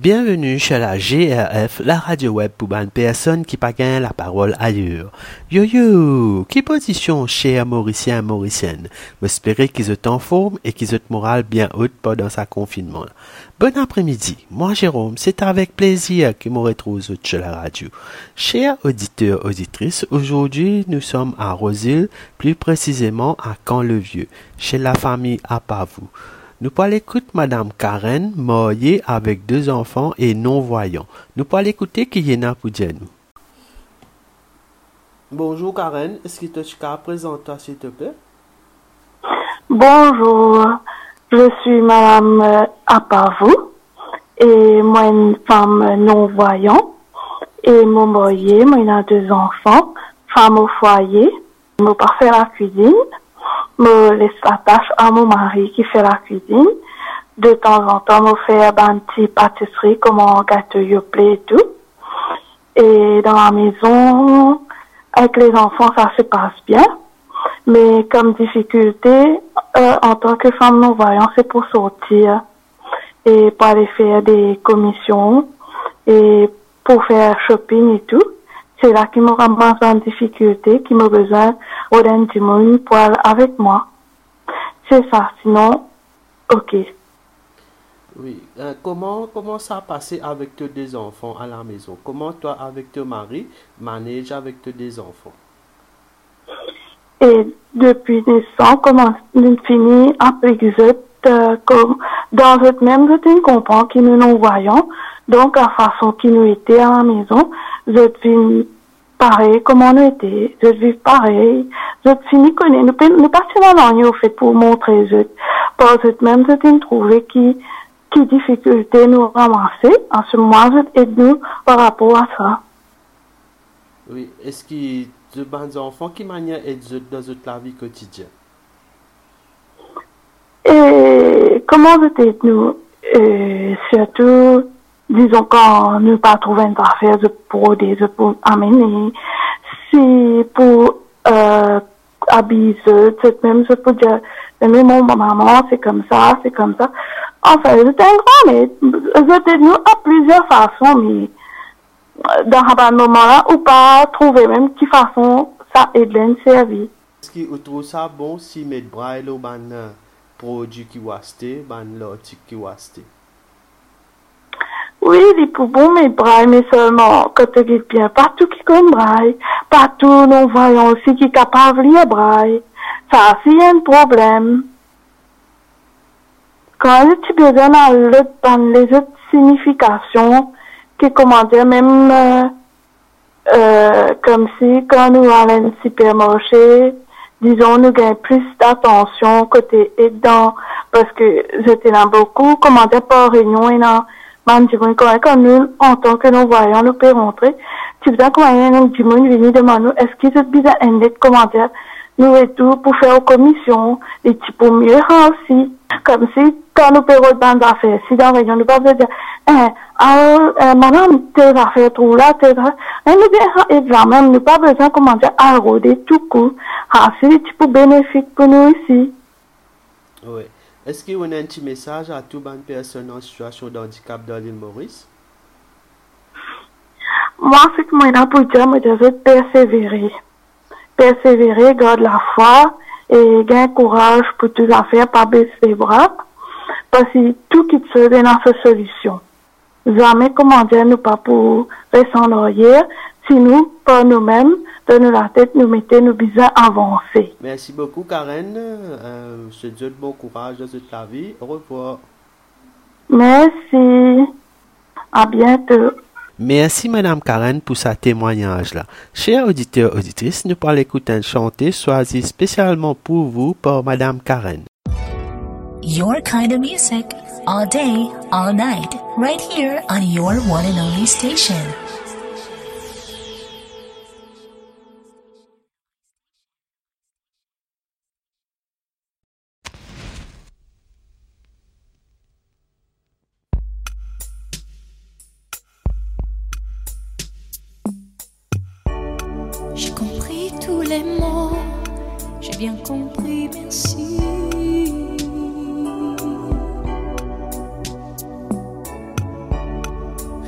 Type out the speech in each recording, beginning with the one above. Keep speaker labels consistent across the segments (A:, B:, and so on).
A: Bienvenue chez la GRF, la radio web pour une personne qui pas la parole ailleurs. Yo yo, qui position chers Mauriciens et Mauriciennes? J'espère qu'ils sont en forme et qu'ils ont morale bien haute pendant sa confinement. Bon après-midi, moi Jérôme, c'est avec plaisir que me retrouve chez la radio. Chers auditeurs, auditrices, aujourd'hui nous sommes à Rosil, plus précisément à Camp-le-Vieux, chez la famille Apavou. Nous parlons écouter Madame Karen, mariée avec deux enfants et non-voyants. Nous parlons écouter qui y en a pour dire nous. Bonjour Karen, est-ce que tu as présenter s'il te plaît?
B: Bonjour, je suis Madame euh, Apavou et moi une femme non-voyant et mon marié, moi il a deux enfants, femme au foyer, je pas faire la cuisine me laisse la tâche à mon mari qui fait la cuisine. De temps en temps, me fait un petit pâtisserie comme un gâteau yoplait et tout. Et dans la maison, avec les enfants, ça se passe bien. Mais comme difficulté, euh, en tant que femme non-voyante, c'est pour sortir et pour aller faire des commissions et pour faire shopping et tout c'est là qui me ramasse en difficulté, qui me besoin d'un du monde pour aller avec moi. C'est ça, sinon, ok.
A: Oui. Euh, comment, comment ça a passé avec tes deux enfants à la maison? Comment toi, avec ton mari, manage avec tes deux enfants?
B: Et depuis naissance, comment nous finissons après que euh, comme dans cette même routine comprend que nous nous voyons, donc la façon qui nous était à la maison, je vis pareil comme on était, je vis pareil, je finis connaître, nous, nous la langue au fait pour montrer, je, par cette même routine trouver qui, qui difficulté nous ramasser, en ce moment, je aide nous par rapport à ça.
A: Oui, est-ce y a des enfants qui manière aident dans la vie quotidienne?
B: Et comment je t'aide nous? Euh, surtout, disons quand ne pas trouver une affaire pour des pour amener si pour euh, habiller même je peux dire mais mon maman c'est comme ça c'est comme ça. Enfin c'est un grand mais je nous à plusieurs façons mais dans un moment là ou pas trouver même qui façon ça aide de servir
A: est-ce que vous trouvez ça bon si mettre braille au ban produit qui acheter ban l'article qui acheter?
B: Oui, les bon, mais braille, mais seulement quand tu bien, pas tout qui connaît braille, pas tout nous voyons aussi qui est capable de lire braille. Ça, c'est un problème. Quand tu besoin dans les autres significations, qui comment dire, même, euh, euh, comme si quand nous allons au supermarché, disons, nous gagnons plus d'attention côté aidant, parce que j'étais là beaucoup, comment dire, par réunion et là, quand nous, en tant que nous voyons, nous pouvons montrer, tu veux comment du monde venir demander est-ce qu'ils ont besoin d'un commentaire, nous et tout, pour faire aux commissions, et tu peux mieux aussi. Comme si, quand nous payons de d'affaires, si dans la région, nous pas dire, hein, alors, euh, madame, tes affaires trop là, tes affaires, mais nous bien, examen, nous pas besoin, comment dire, arroder tout coup. Ah, c'est peux bénéfique pour nous ici.
A: Oui. Est-ce qu'il y a un petit message à toutes les personnes en situation de handicap dans l'île Maurice?
B: Moi, ce que moi, pour dire, moi, je veux persévérer. Persévérer, garder la foi et gagner courage pour tout faire, pas baisser les bras. Parce que tout qui se dans sa solution. Jamais, comment dire, nous pas pour rester en arrière, si pas nous-mêmes, donner la tête, nous mettons nos besoins avancer.
A: Merci beaucoup, Karen. Euh, je te souhaite bon courage dans toute la vie. Au revoir.
B: Merci. À bientôt.
A: Merci, Madame Karen, pour sa témoignage-là. Chers auditeurs, auditrices, nous parlons écouter un chanté choisi spécialement pour vous par Madame Karen.
C: Your kind of music, all day, all night, right here on your one and only station.
D: Bien compris, merci.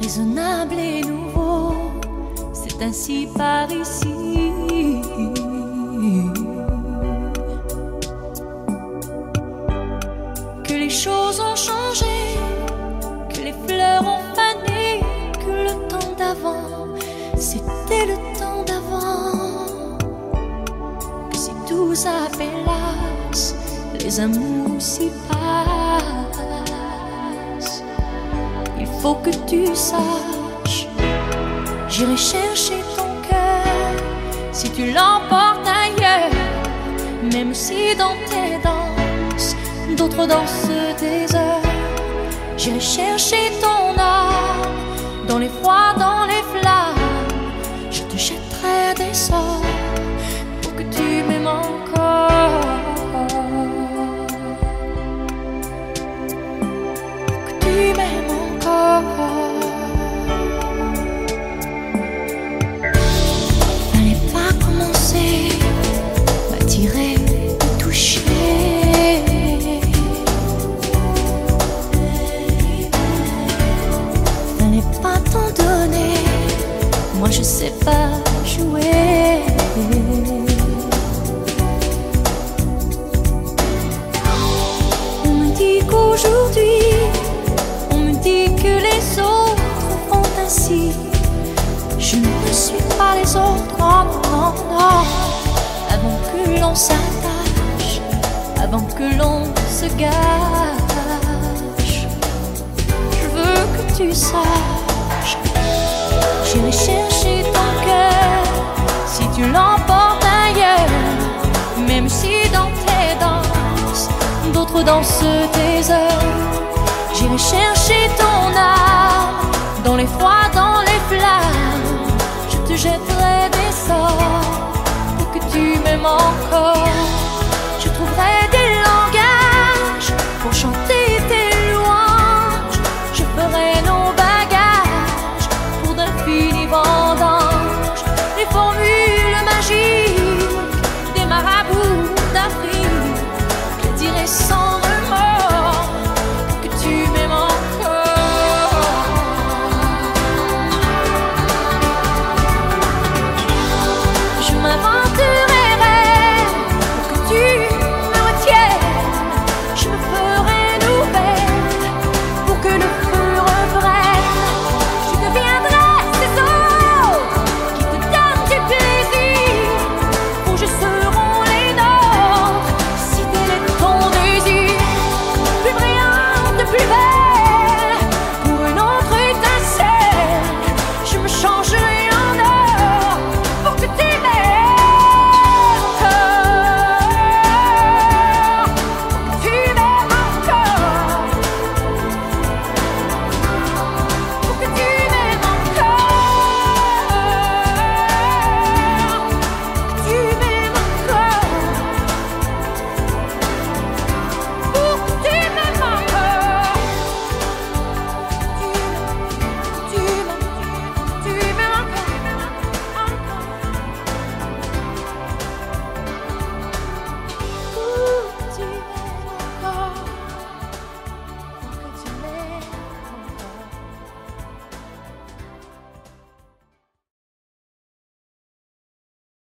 D: raisonnable et nouveau. C'est ainsi par ici. Que les choses ont changé, que les fleurs ont fané, que le temps d'avant, c'était le temps les amours s'y passent. Il faut que tu saches, j'irai chercher ton cœur si tu l'emportes ailleurs, même si dans tes danses, d'autres dansent des heures. J'irai chercher ton âme dans les froids, dans les moi je sais pas jouer. On me dit qu'aujourd'hui, on me dit que les autres font ainsi. Je ne suis pas les autres, non, non, non. Avant que l'on s'attache, avant que l'on se gâche, je veux que tu saches. J'irai chercher ton cœur si tu l'emportes ailleurs, même si dans tes danses, d'autres dansent tes heures. J'irai chercher ton âme dans les froids, dans les flammes. Je te jetterai des sorts pour que tu m'aimes encore.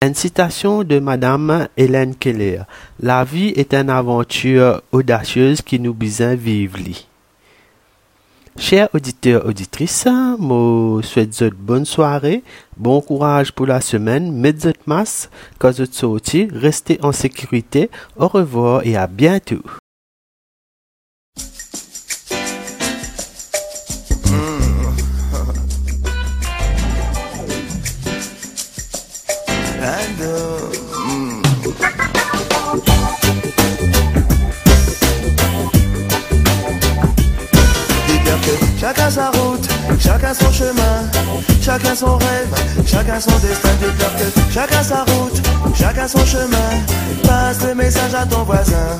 D: Une
A: citation de Madame Hélène Keller. La vie est une aventure audacieuse qui nous besoin vivre. Chers auditeurs, auditrices, je souhaite une bonne soirée, bon courage pour la semaine, mettez masque, quand vous restez en sécurité, au revoir et à bientôt.
E: Chacun sa route, chacun son chemin, chacun son rêve, chacun son destin. Que chacun sa route, chacun son chemin. Passe le message à ton voisin.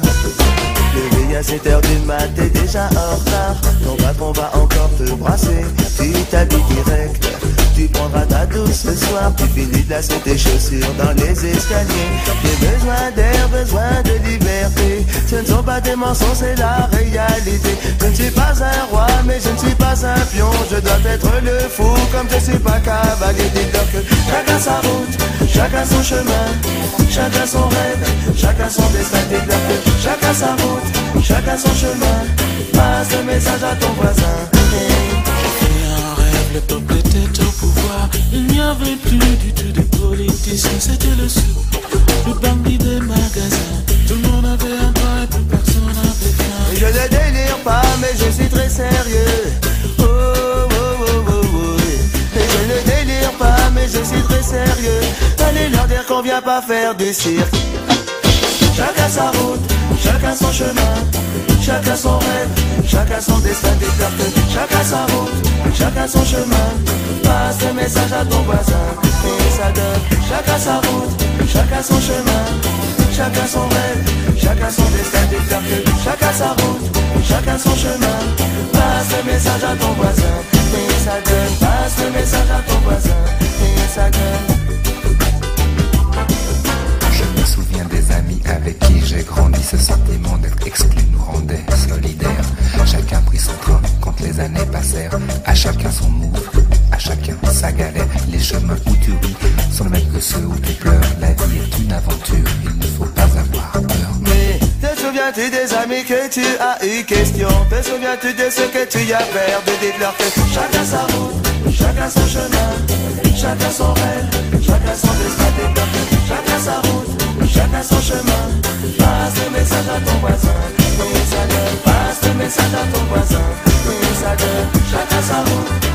E: Levé à 7 heures du mat, t'es déjà en retard. Ce soir. Tu finis de lasser tes chaussures dans les escaliers. J'ai besoin d'air, besoin de liberté. Ce ne sont pas des mensonges, c'est la réalité. Je ne suis pas un roi, mais je ne suis pas un pion. Je dois être le fou, comme je suis pas cavalier. Dis-leur que chacun sa route, chacun son chemin, chacun son rêve, chacun son destin. Dis-leur que chacun sa route, chacun son chemin. Passe le message à ton voisin.
F: un rêve, le. Il n'y avait plus du tout de politiciens, c'était le sou, le bandit des magasins. Tout le monde avait un droit et personne n'avait faim.
E: Je ne délire pas, mais je suis très sérieux. Oh, oh, oh, oh, oh. Et je ne délire pas, mais je suis très sérieux. Allez leur dire qu'on vient pas faire du cirque. Chacun sa route, chacun son chemin, chacun son rêve, chacun son destin déclaré. Chacun sa route, chacun son chemin. Passe le message à ton voisin et ça donne. Chacun sa route, chacun son chemin, chacun son rêve, chacun son destin déclaré. Chacun sa route, chacun son chemin. Passe le message à ton voisin et ça donne. Passe le message à ton voisin et ça donne.
G: Souviens des amis avec qui j'ai grandi. Ce sentiment d'être exclu nous rendait solidaires. Chacun prit son train quand les années passèrent. À chacun son move, à chacun sa galère. Les chemins où tu ris sont les mêmes que ceux où tu pleures. La vie est une aventure, il ne faut pas avoir peur.
E: Mais te souviens-tu des amis que tu as eu question? Te souviens-tu de ce que tu y as perdu Dites-leur que chacun sa route, chacun son chemin, chacun son rêve, chacun son destin. Chacun sa route, chacun son chemin. Passe le message à ton voisin, passe le message à ton voisin, le message, chacun sa route.